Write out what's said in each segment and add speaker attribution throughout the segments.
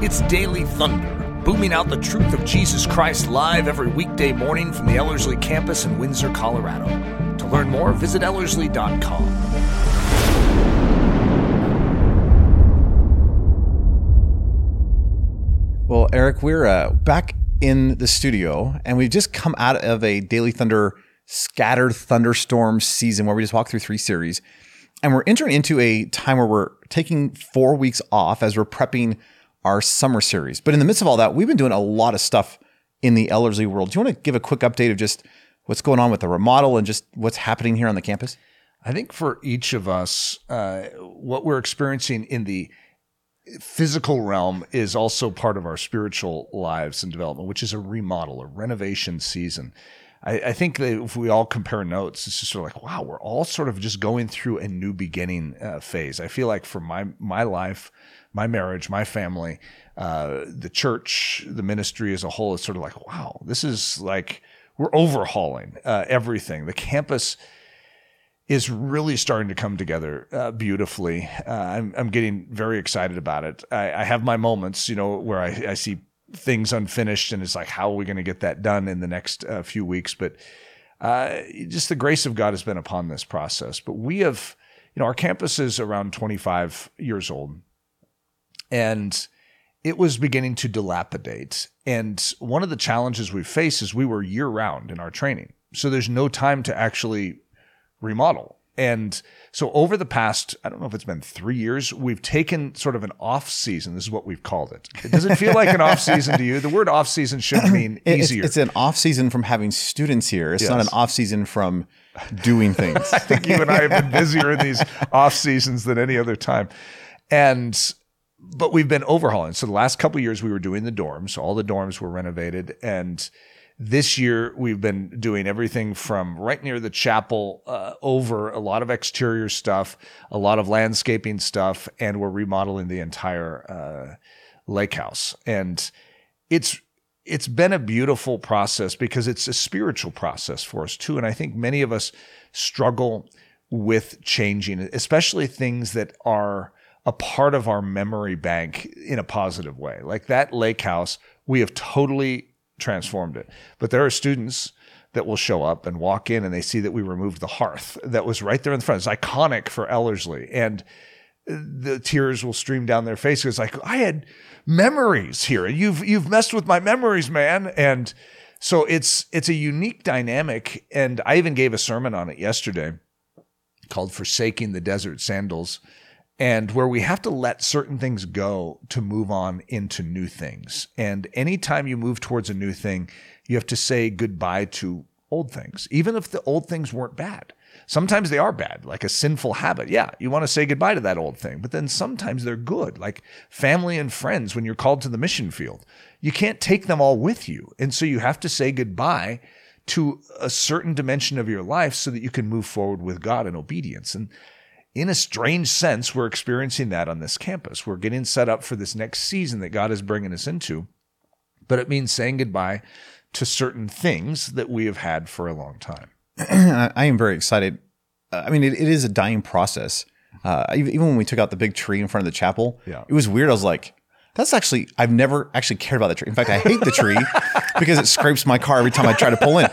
Speaker 1: It's Daily Thunder, booming out the truth of Jesus Christ live every weekday morning from the Ellerslie campus in Windsor, Colorado. To learn more, visit Ellerslie.com.
Speaker 2: Well, Eric, we're uh, back in the studio and we've just come out of a Daily Thunder scattered thunderstorm season where we just walked through three series. And we're entering into a time where we're taking four weeks off as we're prepping our summer series. But in the midst of all that, we've been doing a lot of stuff in the Ellerslie world. Do you want to give a quick update of just what's going on with the remodel and just what's happening here on the campus?
Speaker 1: I think for each of us, uh, what we're experiencing in the physical realm is also part of our spiritual lives and development, which is a remodel, a renovation season. I, I, think that if we all compare notes, it's just sort of like, wow, we're all sort of just going through a new beginning uh, phase. I feel like for my my life, my marriage, my family, uh, the church, the ministry as a whole is sort of like, wow, this is like we're overhauling uh, everything. The campus is really starting to come together uh, beautifully. Uh, I'm, I'm getting very excited about it. I, I have my moments, you know, where I, I see things unfinished and it's like, how are we going to get that done in the next uh, few weeks? But uh, just the grace of God has been upon this process. But we have, you know, our campus is around 25 years old and it was beginning to dilapidate. And one of the challenges we face is we were year round in our training. So there's no time to actually remodel. And so over the past, I don't know if it's been three years, we've taken sort of an off season. This is what we've called it. Does it feel like an off season to you? The word off season should mean easier.
Speaker 2: It's, it's, an off season from having students here. It's yes. not an off season from doing things.
Speaker 1: I think you and I have been busier in these off seasons than any other time. And but we've been overhauling. So the last couple years we were doing the dorms. All the dorms were renovated and this year, we've been doing everything from right near the chapel uh, over a lot of exterior stuff, a lot of landscaping stuff, and we're remodeling the entire uh, lake house. And it's it's been a beautiful process because it's a spiritual process for us too. And I think many of us struggle with changing, especially things that are a part of our memory bank in a positive way. Like that lake house, we have totally transformed it. But there are students that will show up and walk in and they see that we removed the hearth that was right there in the front. It's iconic for Ellerslie. And the tears will stream down their faces like I had memories here. You've you've messed with my memories, man. And so it's it's a unique dynamic. And I even gave a sermon on it yesterday called Forsaking the Desert Sandals and where we have to let certain things go to move on into new things. And anytime you move towards a new thing, you have to say goodbye to old things, even if the old things weren't bad. Sometimes they are bad, like a sinful habit. Yeah, you want to say goodbye to that old thing, but then sometimes they're good, like family and friends when you're called to the mission field. You can't take them all with you. And so you have to say goodbye to a certain dimension of your life so that you can move forward with God in obedience. And in a strange sense, we're experiencing that on this campus. We're getting set up for this next season that God is bringing us into, but it means saying goodbye to certain things that we have had for a long time.
Speaker 2: I am very excited. Uh, I mean, it, it is a dying process. Uh, even when we took out the big tree in front of the chapel, yeah. it was weird. I was like, that's actually, I've never actually cared about the tree. In fact, I hate the tree because it scrapes my car every time I try to pull in.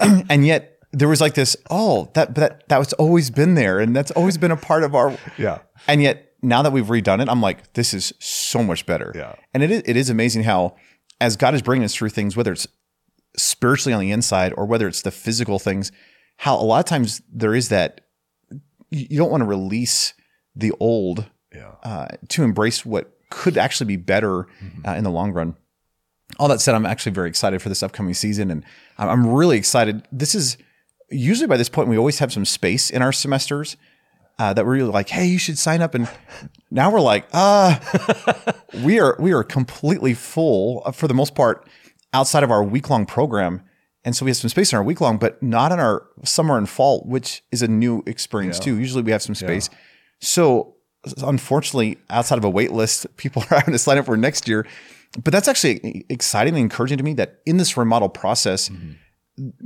Speaker 2: and yet, there was like this, oh, that that that's always been there, and that's always been a part of our
Speaker 1: yeah.
Speaker 2: And yet now that we've redone it, I'm like, this is so much better.
Speaker 1: Yeah.
Speaker 2: And it is it is amazing how as God is bringing us through things, whether it's spiritually on the inside or whether it's the physical things, how a lot of times there is that you don't want to release the old
Speaker 1: yeah.
Speaker 2: uh, to embrace what could actually be better mm-hmm. uh, in the long run. All that said, I'm actually very excited for this upcoming season, and I'm really excited. This is usually by this point we always have some space in our semesters uh, that we're really like, hey, you should sign up. And now we're like, uh, we are we are completely full uh, for the most part outside of our week long program. And so we have some space in our week long, but not in our summer and fall, which is a new experience yeah. too. Usually we have some space. Yeah. So unfortunately, outside of a wait list, people are having to sign up for next year. But that's actually exciting and encouraging to me that in this remodel process, mm-hmm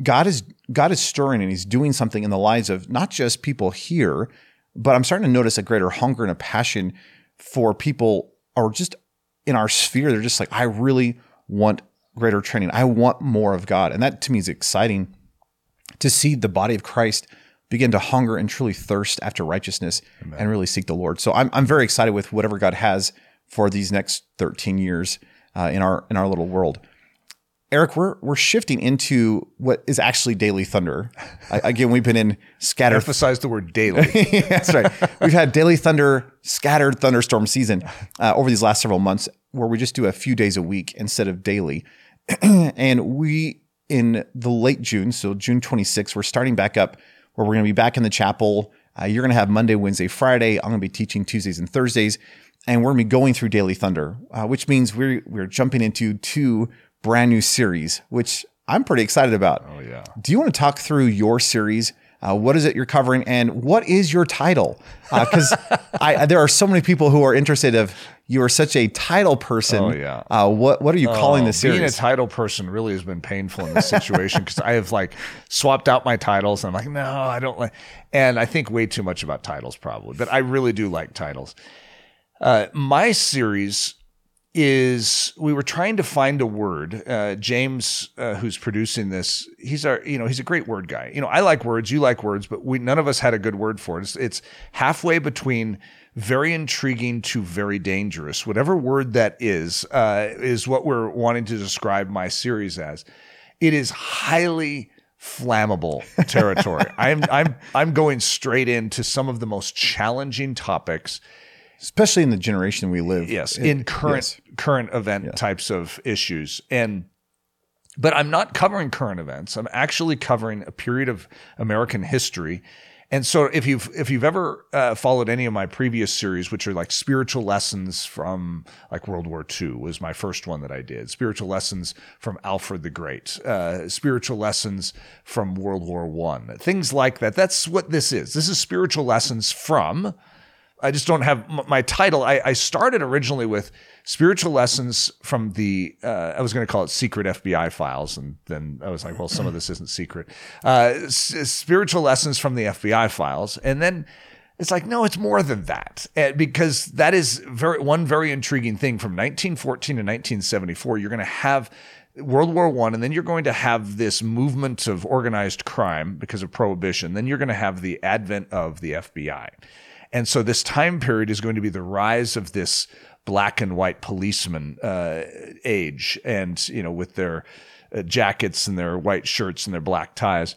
Speaker 2: God is God is stirring and He's doing something in the lives of not just people here, but I'm starting to notice a greater hunger and a passion for people, or just in our sphere, they're just like, I really want greater training. I want more of God. And that to me is exciting to see the body of Christ begin to hunger and truly thirst after righteousness Amen. and really seek the Lord. So I'm, I'm very excited with whatever God has for these next 13 years uh, in our in our little world. Eric, we're we're shifting into what is actually Daily Thunder. I, again, we've been in scattered.
Speaker 1: Emphasize the word daily.
Speaker 2: That's right. We've had Daily Thunder, scattered thunderstorm season uh, over these last several months, where we just do a few days a week instead of daily. and we in the late June, so June 26th, we're starting back up where we're going to be back in the chapel. Uh, you're going to have Monday, Wednesday, Friday. I'm going to be teaching Tuesdays and Thursdays, and we're going to be going through Daily Thunder, uh, which means we're we're jumping into two brand new series, which I'm pretty excited about.
Speaker 1: Oh yeah.
Speaker 2: Do you want to talk through your series? Uh, what is it you're covering, and what is your title? Because uh, there are so many people who are interested. Of you are such a title person.
Speaker 1: Oh yeah.
Speaker 2: Uh, what what are you calling
Speaker 1: oh,
Speaker 2: the series?
Speaker 1: Being a title person really has been painful in this situation because I have like swapped out my titles. And I'm like, no, I don't like. And I think way too much about titles probably, but I really do like titles. Uh, my series is we were trying to find a word. Uh, James, uh, who's producing this, he's our, you know, he's a great word guy. You know, I like words, you like words, but we none of us had a good word for it. It's, it's halfway between very intriguing to very dangerous. Whatever word that is, uh, is what we're wanting to describe my series as. It is highly flammable territory. I'm, I'm, I'm going straight into some of the most challenging topics
Speaker 2: especially in the generation we live.
Speaker 1: Yes, in, in current yes. current event yeah. types of issues, and but I'm not covering current events. I'm actually covering a period of American history. And so, if you've if you've ever uh, followed any of my previous series, which are like spiritual lessons from like World War II, was my first one that I did. Spiritual lessons from Alfred the Great, uh, spiritual lessons from World War One, things like that. That's what this is. This is spiritual lessons from I just don't have my title. I, I started originally with spiritual lessons from the. Uh, I was going to call it secret FBI files, and then I was like, well, some of this isn't secret. Uh, s- spiritual lessons from the FBI files, and then it's like, no, it's more than that, and because that is very one very intriguing thing from 1914 to 1974. You're going to have. World War One, and then you're going to have this movement of organized crime because of prohibition. Then you're going to have the advent of the FBI. And so this time period is going to be the rise of this black and white policeman uh, age, and you know with their uh, jackets and their white shirts and their black ties.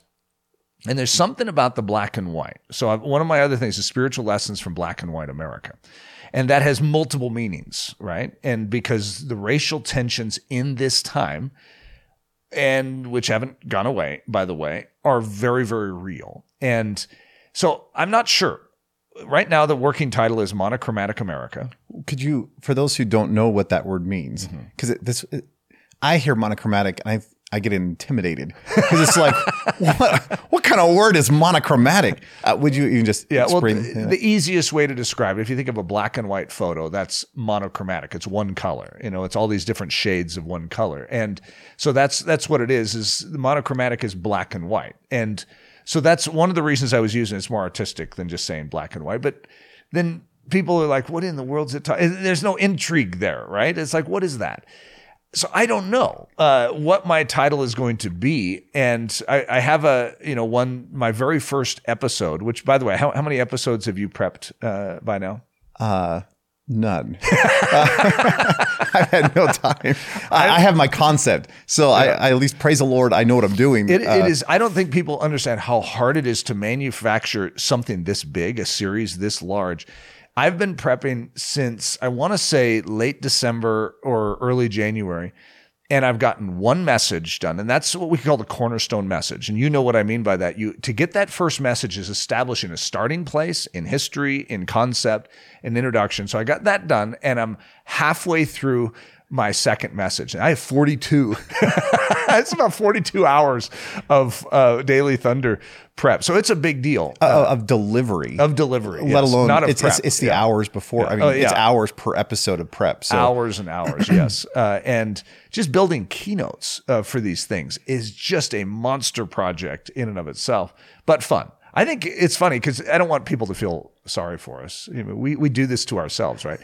Speaker 1: And there's something about the black and white. So I've, one of my other things is spiritual lessons from black and white America. And that has multiple meanings, right? And because the racial tensions in this time, and which haven't gone away, by the way, are very, very real. And so I'm not sure right now the working title is monochromatic America.
Speaker 2: Could you, for those who don't know what that word means, because mm-hmm. this, it, I hear monochromatic and I I get intimidated because it's like, what, what kind of word is monochromatic? Uh, would you even just
Speaker 1: yeah? Well, the, yeah. the, easiest way to describe it, if you think of a black and white photo, that's monochromatic. It's one color. You know, it's all these different shades of one color, and so that's that's what it is. Is monochromatic is black and white, and so that's one of the reasons I was using it's more artistic than just saying black and white. But then people are like, what in the world's it? There's no intrigue there, right? It's like, what is that? So I don't know uh, what my title is going to be, and I, I, have a you know one my very first episode. Which, by the way, how, how many episodes have you prepped uh, by now?
Speaker 2: Uh, None. I've had no time. I, I, have my concept, so yeah. I, I, at least praise the Lord. I know what I'm doing.
Speaker 1: It, uh, it is. I don't think people understand how hard it is to manufacture something this big, a series this large. I've been prepping since I want to say late December or early January and I've gotten one message done, and that's what we call the cornerstone message. And you know what I mean by that. You to get that first message is establishing a starting place in history, in concept, in introduction. So I got that done, and I'm halfway through my second message. And I have 42. it's about 42 hours of uh, Daily Thunder prep. So it's a big deal
Speaker 2: uh, uh, of delivery,
Speaker 1: of delivery,
Speaker 2: let yes. alone not of it's, prep. It's, it's the yeah. hours before. Yeah. I mean, uh, yeah. it's hours per episode of prep.
Speaker 1: So. Hours and hours, yes. Uh, and just building keynotes uh, for these things is just a monster project in and of itself, but fun. I think it's funny because I don't want people to feel sorry for us. You know, we we do this to ourselves, right?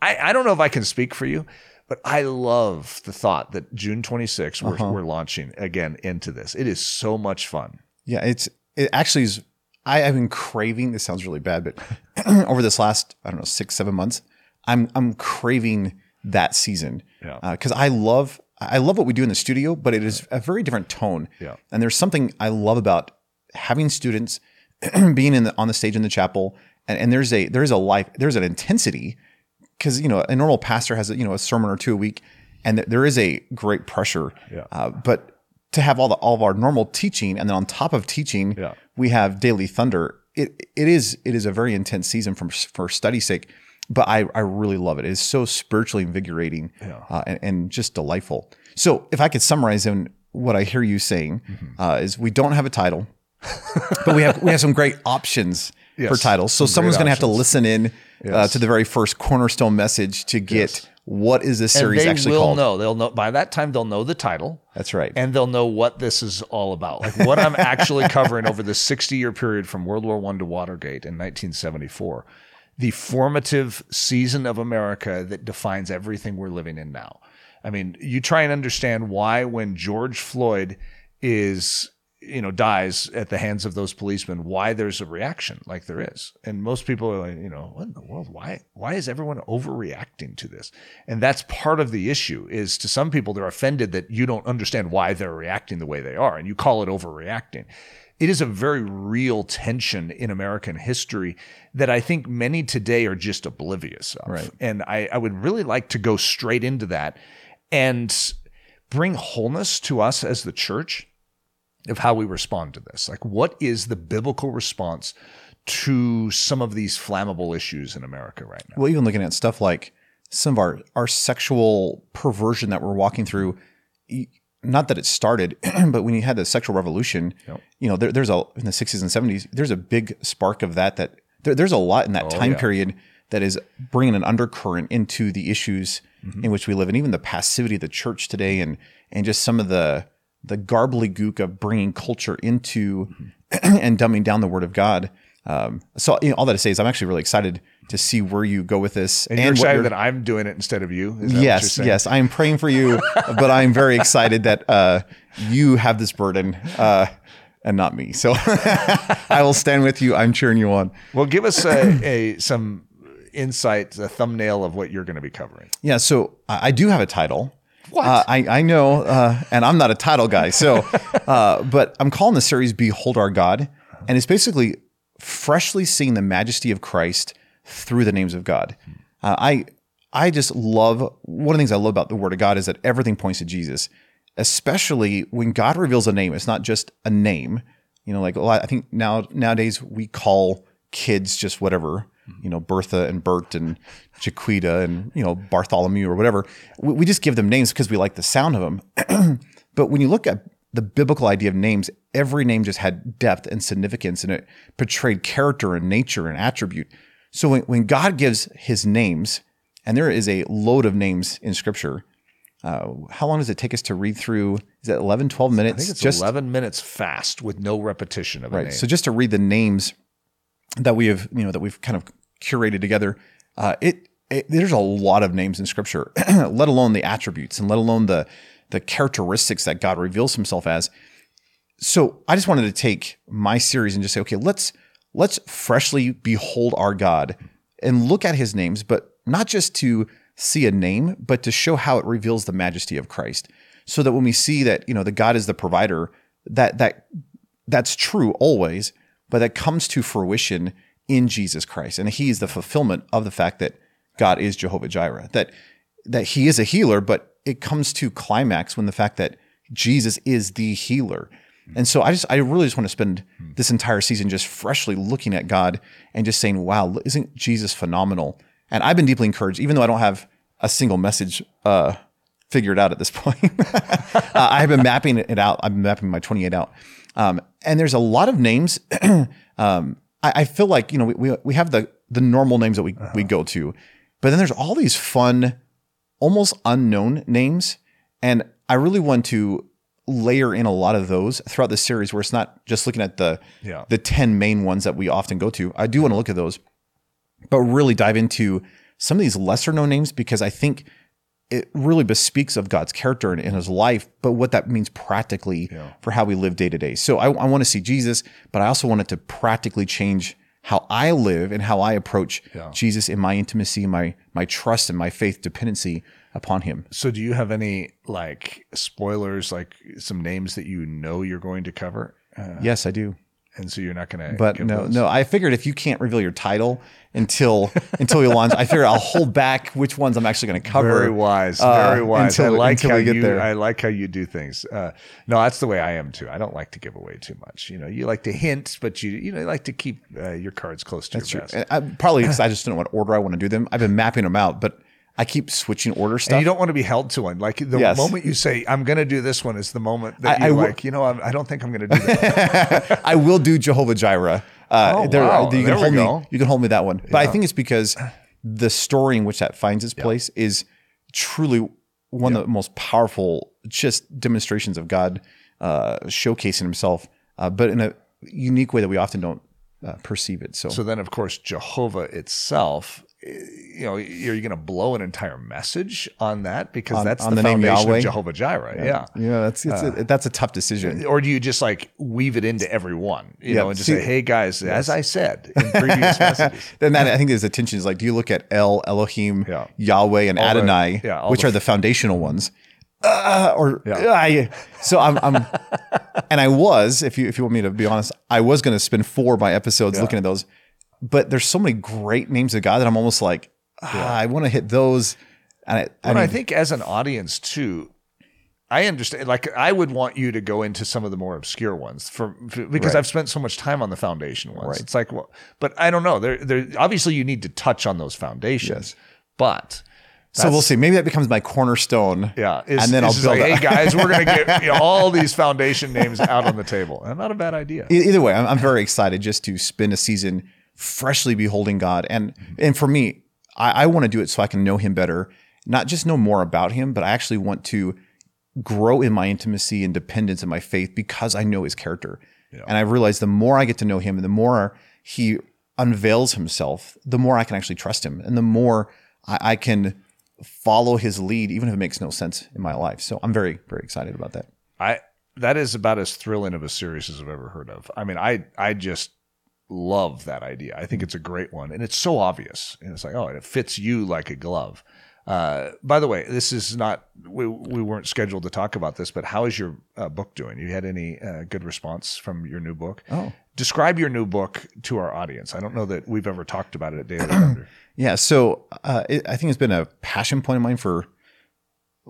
Speaker 1: I, I don't know if I can speak for you, but I love the thought that June 26th, we're,
Speaker 2: Uh-huh.
Speaker 1: we're launching again into this. It is so much fun.
Speaker 2: Yeah, it's it actually is. I have been craving. This sounds really bad, but over this last I don't know six seven months, I'm I'm craving that season.
Speaker 1: Yeah.
Speaker 2: because I love I love what we do in the studio, but it is a very different tone.
Speaker 1: Yeah.
Speaker 2: and there's something I love about having students being in the on the stage in the chapel, and, and there's a there's a life there's an intensity because you know a normal pastor has a, you know a sermon or two a week, and th- there is a great pressure.
Speaker 1: Yeah.
Speaker 2: Uh, but to have all the all of our normal teaching, and then on top of teaching,
Speaker 1: Yeah.
Speaker 2: we have daily thunder. It it is it is a very intense season for for study's sake, but I I really love it. It is so spiritually invigorating
Speaker 1: Yeah.
Speaker 2: uh, and, and just delightful. So if I could summarize in what I hear you saying
Speaker 1: Mm-hmm.
Speaker 2: uh, is we don't have a title, but we have we have some great options for titles. So
Speaker 1: some
Speaker 2: someone's going to have to listen in uh, to the very first cornerstone message to get what is this
Speaker 1: And
Speaker 2: series
Speaker 1: they
Speaker 2: actually
Speaker 1: will
Speaker 2: called.
Speaker 1: know. They'll know by that time. They'll know the title.
Speaker 2: That's right.
Speaker 1: and they'll know what this is all about. Like what I'm actually covering over the 60 year period from World War One to Watergate in 1974, the formative season of America that defines everything we're living in now. I mean, you try and understand why when George Floyd is you know dies at the hands of those policemen why there's a reaction like there is and most people are like you know what in the world why why is everyone overreacting to this and that's part of the issue is to some people they're offended that you don't understand why they're reacting the way they are and you call it overreacting it is a very real tension in American history that I think many today are just oblivious of.
Speaker 2: Right.
Speaker 1: And I, I would really like to go straight into that and bring wholeness to us as the church of how we respond to this. Like, what is the biblical response to some of these flammable issues in America right now?
Speaker 2: well, even looking at stuff like some of our our sexual perversion that we're walking through. Not that it started, but when you had the sexual revolution,
Speaker 1: Yep.
Speaker 2: you know, there, there's a in the 60s and 70s, there's a big spark of that. That there, there's a lot in that time
Speaker 1: Oh, yeah.
Speaker 2: period that is bringing an undercurrent into the issues
Speaker 1: Mm-hmm.
Speaker 2: in which we live, and even the passivity of the church today, and and just some of the the garbly-gook of bringing culture into
Speaker 1: Mm-hmm.
Speaker 2: and dumbing down the Word of God. Um, so you know, all that to say is, I'm actually really excited to see where you go with this.
Speaker 1: And, you're
Speaker 2: what
Speaker 1: excited
Speaker 2: you're-
Speaker 1: that I'm doing it instead of you? Is that what you're
Speaker 2: yes, yes, I am praying for you, but I'm very excited that uh, you have this burden uh, and not me. So I will stand with you. I'm cheering you on.
Speaker 1: Well, give us a, a some insight, a thumbnail of what you're going to be covering.
Speaker 2: Yeah, so I do have a title.
Speaker 1: What?
Speaker 2: Uh, I, I know, uh, and I'm not a title guy. So, uh, but I'm calling the series "Behold Our God," and it's basically freshly seeing the majesty of Christ through the names of God. Uh, I I just love one of the things I love about the Word of God is that everything points to Jesus, especially when God reveals a name. It's not just a name. You know, like lot, I think now nowadays we call kids just whatever. You know, Bertha and Bert and Jaquita and you know Bartholomew or whatever. We, we just give them names because we like the sound of them. but when you look at the biblical idea of names, every name just had depth and significance and it portrayed character and nature and attribute. So when, when God gives his names, and there is a load of names in scripture, uh, how long does it take us to read through? Is that 11, 12 minutes?
Speaker 1: I think it's
Speaker 2: just
Speaker 1: 11 minutes fast with no repetition of a
Speaker 2: right.
Speaker 1: name.
Speaker 2: So just to read the names that we have, you know, that we've kind of curated together, uh, it, it there's a lot of names in scripture, let alone the attributes and let alone the the characteristics that God reveals himself as. So I just wanted to take my series and just say, okay, let's let's freshly behold our God and look at his names, but not just to see a name, but to show how it reveals the majesty of Christ. So that when we see that, you know, the God is the provider, that that that's true always, but that comes to fruition in Jesus Christ. And he is the fulfillment of the fact that God is Jehovah Jireh. That that he is a healer, but it comes to climax when the fact that Jesus is the healer. And so I just I really just want to spend this entire season just freshly looking at God and just saying, wow, isn't Jesus phenomenal? And I've been deeply encouraged, even though I don't have a single message uh, figured out at this point. uh, I have been mapping it out. I've been mapping my 28 out. Um, and there's a lot of names. um, I, I feel like, you know, we, we, we have the, the normal names that we, uh-huh. we go to, but then there's all these fun, almost unknown names. And I really want to layer in a lot of those throughout the series where it's not just looking at the,
Speaker 1: Yeah.
Speaker 2: the 10 main ones that we often go to. I do want to look at those, but really dive into some of these lesser known names because I think it really bespeaks of God's character in, in his life, but what that means practically for how we live day to day. So I, I want to see Jesus, but I also want it to practically change how I live and how I approach Jesus in my intimacy, my my trust and my faith dependency upon him.
Speaker 1: So, do you have any like spoilers, like some names that you know you're going to cover? Uh,
Speaker 2: Yes, I do.
Speaker 1: And so you're not going to.
Speaker 2: But no, no. I figured if you can't reveal your title until until you launch, I figured I'll hold back which ones I'm actually going to cover.
Speaker 1: Very wise,
Speaker 2: uh,
Speaker 1: very wise.
Speaker 2: until-
Speaker 1: I like
Speaker 2: until
Speaker 1: how
Speaker 2: get
Speaker 1: you.
Speaker 2: there.
Speaker 1: I like how you do things. Uh, no, that's the way I am too. I don't like to give away too much. You know, you like to hint, but you you know you like to keep uh, your cards close to your vest.
Speaker 2: And I, probably because I just don't know what order I want to do them. I've been mapping them out, but I keep switching order
Speaker 1: And
Speaker 2: stuff.
Speaker 1: you don't want to be held to one. Like the
Speaker 2: Yes.
Speaker 1: moment you say, "I'm going to do this one," is the moment that
Speaker 2: I-
Speaker 1: you
Speaker 2: I w-
Speaker 1: like. You know, I'm, I don't think I'm going to do that.
Speaker 2: I will do Jehovah Jireh. Uh,
Speaker 1: Oh,
Speaker 2: there,
Speaker 1: wow.
Speaker 2: you can
Speaker 1: There
Speaker 2: hold
Speaker 1: go.
Speaker 2: me. You can hold me that one. But I think it's because the story in which that finds its place is truly one of the most powerful, just demonstrations of God uh, showcasing Himself, uh, but in a unique way that we often don't uh, perceive it. So,
Speaker 1: so then, of course, Jehovah itself. You know, are you going to blow an entire message on that because
Speaker 2: On-
Speaker 1: that's
Speaker 2: on
Speaker 1: the,
Speaker 2: the name
Speaker 1: foundation
Speaker 2: Yahweh?
Speaker 1: of Jehovah Jireh? Yeah.
Speaker 2: yeah, that's it's a, that's a tough decision.
Speaker 1: or do you just like weave it into everyone, you
Speaker 2: Yeah,
Speaker 1: know, and just
Speaker 2: see-
Speaker 1: say, "Hey guys, as I said in previous messages,
Speaker 2: Then that I think there's a tension is like, do you look at El, Elohim,
Speaker 1: Yeah.
Speaker 2: Yahweh, and
Speaker 1: the-
Speaker 2: Adonai,
Speaker 1: yeah,
Speaker 2: which
Speaker 1: the-
Speaker 2: are the foundational ones? Uh, or
Speaker 1: Yeah.
Speaker 2: I- so I'm, I'm and I was, if you if you want me to be honest, I was going to spend four of my episodes looking at those, but there's so many great names of God that I'm almost like, ah, I want to hit those. And I, I
Speaker 1: But I think as an audience too, I understand. Like I would want you to go into some of the more obscure ones for, for- because I've spent so much time on the foundation ones.
Speaker 2: Right.
Speaker 1: It's like, well, but I don't know. There, there. Obviously, you need to touch on those foundations, but.
Speaker 2: so we'll see. Maybe that becomes my cornerstone.
Speaker 1: Yeah, is,
Speaker 2: and then I'll
Speaker 1: just
Speaker 2: build.
Speaker 1: like, hey guys, we're gonna get you know, all these foundation names out on the table, and not a bad idea.
Speaker 2: Either way, I'm, I'm very excited just to spend a season freshly beholding God, and and for me, I, I want to do it so I can know Him better, not just know more about Him, but I actually want to grow in my intimacy and dependence in my faith because I know His character, and I realize the more I get to know Him, and the more He unveils Himself, the more I can actually trust Him, and the more I, I can follow His lead, even if it makes no sense in my life. So I'm very very excited about that.
Speaker 1: I that is about as thrilling of a series as I've ever heard of. I mean, I I just love that idea. I think it's a great one, and it's so obvious. And it's like, oh, it fits you like a glove. Uh, by the way, this is not we we weren't scheduled to talk about this, but how is your uh, book doing? You had any uh, good response from your new book?
Speaker 2: Oh.
Speaker 1: describe your new book to our audience. I don't know that we've ever talked about it at Daily.
Speaker 2: Yeah, so uh, it, I think it's been a passion point of mine for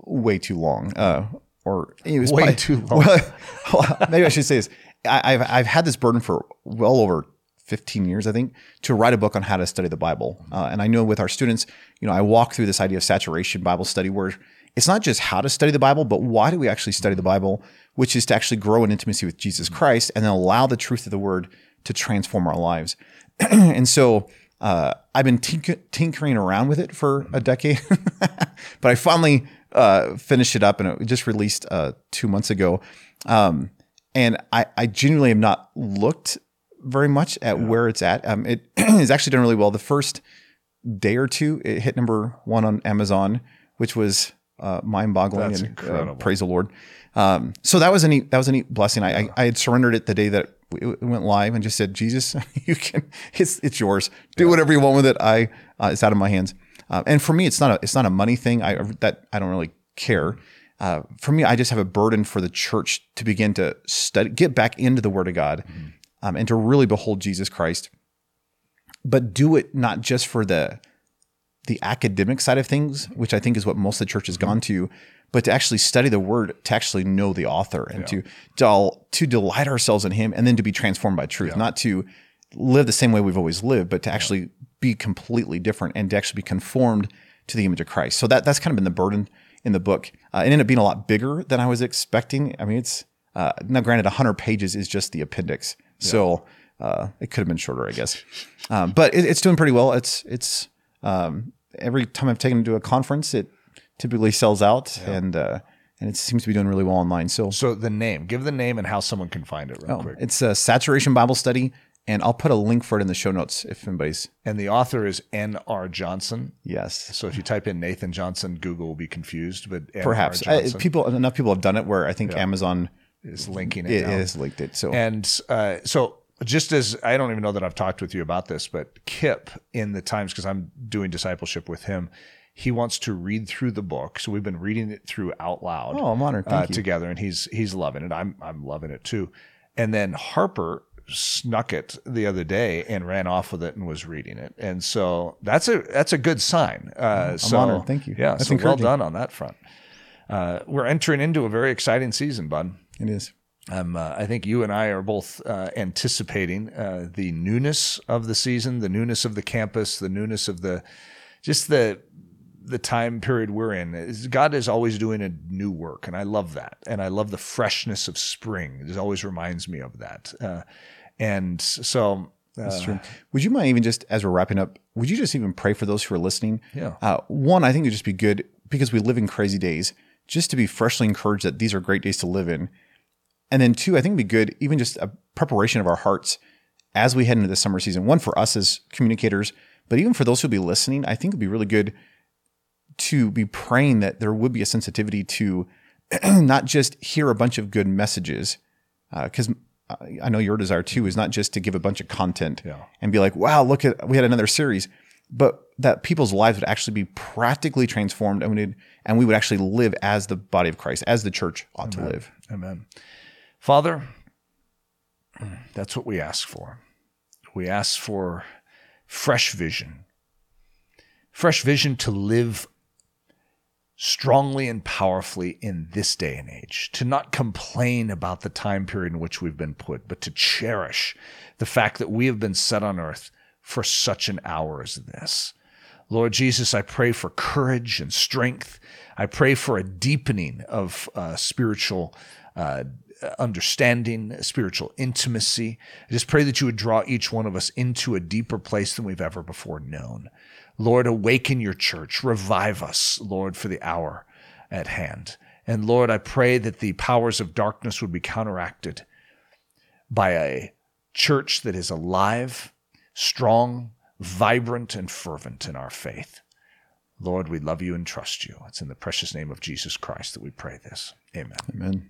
Speaker 2: way too long. Uh, or it was
Speaker 1: Way
Speaker 2: probably-
Speaker 1: too long.
Speaker 2: Well, maybe I should say this. I, I've I've had this burden for well over 15 years, I think, to write a book on how to study the Bible. Uh, and I know with our students, you know, I walk through this idea of saturation Bible study where it's not just how to study the Bible, but why do we actually study the Bible, which is to actually grow in intimacy with Jesus Christ and then allow the truth of the word to transform our lives. and so uh, I've been tink- tinkering around with it for a decade, but I finally uh, finished it up and it just released uh, two months ago. Um, and I, I genuinely have not looked very much at where it's at. Um, it has actually done really well. The first day or two, it hit number one on Amazon, which was uh, mind-boggling.
Speaker 1: That's
Speaker 2: and, uh,
Speaker 1: incredible.
Speaker 2: praise the Lord. Um, so that was a neat that was a neat blessing. I, I, I had surrendered it the day that it went live and just said, Jesus, you can it's it's yours. Do whatever you want with it. I uh, it's out of my hands. Uh, and for me, it's not a it's not a money thing. I that I don't really care. Uh, for me, I just have a burden for the church to begin to study, get back into the Word of God, um, and to really behold Jesus Christ. But do it not just for the the academic side of things, which I think is what most of the church has gone to, but to actually study the word, to actually know the author, and to to to delight ourselves in Him, and then to be transformed by truth, not to live the same way we've always lived, but to actually be completely different and to actually be conformed to the image of Christ. So that that's kind of been the burden in the book. Uh, it ended up being a lot bigger than I was expecting. I mean, it's uh, now granted, 100 pages is just the appendix, so uh, it could have been shorter, I guess. Um, but it, it's doing pretty well. It's it's um, every time I've taken it to a conference, it typically sells out, and uh, and it seems to be doing really well online. So
Speaker 1: So the name, give the name and how someone can find it real quick.
Speaker 2: it's a Saturation Bible Study, And I'll put a link for it in the show notes if anybody's.
Speaker 1: And the author is N.R. Johnson.
Speaker 2: Yes.
Speaker 1: So if you type in Nathan Johnson, Google will be confused. But N.R.
Speaker 2: Perhaps I, people enough people have done it where I think Amazon
Speaker 1: is linking it.
Speaker 2: it
Speaker 1: now.
Speaker 2: has linked it. So
Speaker 1: And uh, so, just as I don't even know that I've talked with you about this, but Kip in the Times, because I'm doing discipleship with him, he wants to read through the book. So we've been reading it through out loud.
Speaker 2: Oh, I'm honored.
Speaker 1: uh,
Speaker 2: you.
Speaker 1: together, and he's he's loving it. I'm I'm loving it too. And then Harper snuck it the other day and ran off with it and was reading it. And so that's a that's a good sign. Uh, so
Speaker 2: honored. Thank you.
Speaker 1: Yeah,
Speaker 2: That's
Speaker 1: so well done on that front. Uh, we're entering into a very exciting season, bud.
Speaker 2: It is.
Speaker 1: Um, uh, I think you and I are both uh, anticipating uh, the newness of the season, the newness of the campus, the newness of the just the the time period we're in. God is always doing a new work, and I love that, and I love the freshness of spring. It always reminds me of that, uh, and so. Uh,
Speaker 2: That's true. Would you mind even just as we're wrapping up, would you just even pray for those who are listening?
Speaker 1: Yeah.
Speaker 2: Uh, one, I think it'd just be good because we live in crazy days, just to be freshly encouraged that these are great days to live in. And then two, I think it'd be good, even just a preparation of our hearts as we head into the summer season. One for us as communicators, but even for those who'll be listening, I think it'd be really good to be praying that there would be a sensitivity to not just hear a bunch of good messages, uh, because uh, I know your desire too is not just to give a bunch of content
Speaker 1: Yeah.
Speaker 2: and be like, wow, look at we had another series, but that people's lives would actually be practically transformed and we would, and we would actually live as the body of Christ, as the church ought to live.
Speaker 1: Amen. Father, that's what we ask for. We ask for fresh vision, fresh vision to live strongly and powerfully in this day and age, to not complain about the time period in which we've been put, but to cherish the fact that we have been set on earth for such an hour as this. Lord Jesus, I pray for courage and strength. I pray for a deepening of uh, spiritual uh, understanding, spiritual intimacy. I just pray that you would draw each one of us into a deeper place than we've ever before known. Lord, awaken your church. Revive us, Lord, for the hour at hand. And Lord, I pray that the powers of darkness would be counteracted by a church that is alive, strong, vibrant, and fervent in our faith. Lord, we love you and trust you. It's in the precious name of Jesus Christ that we pray this. Amen.
Speaker 2: Amen.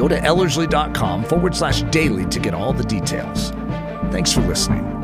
Speaker 1: Go to ellerslie.com forward slash daily to get all the details. Thanks for listening.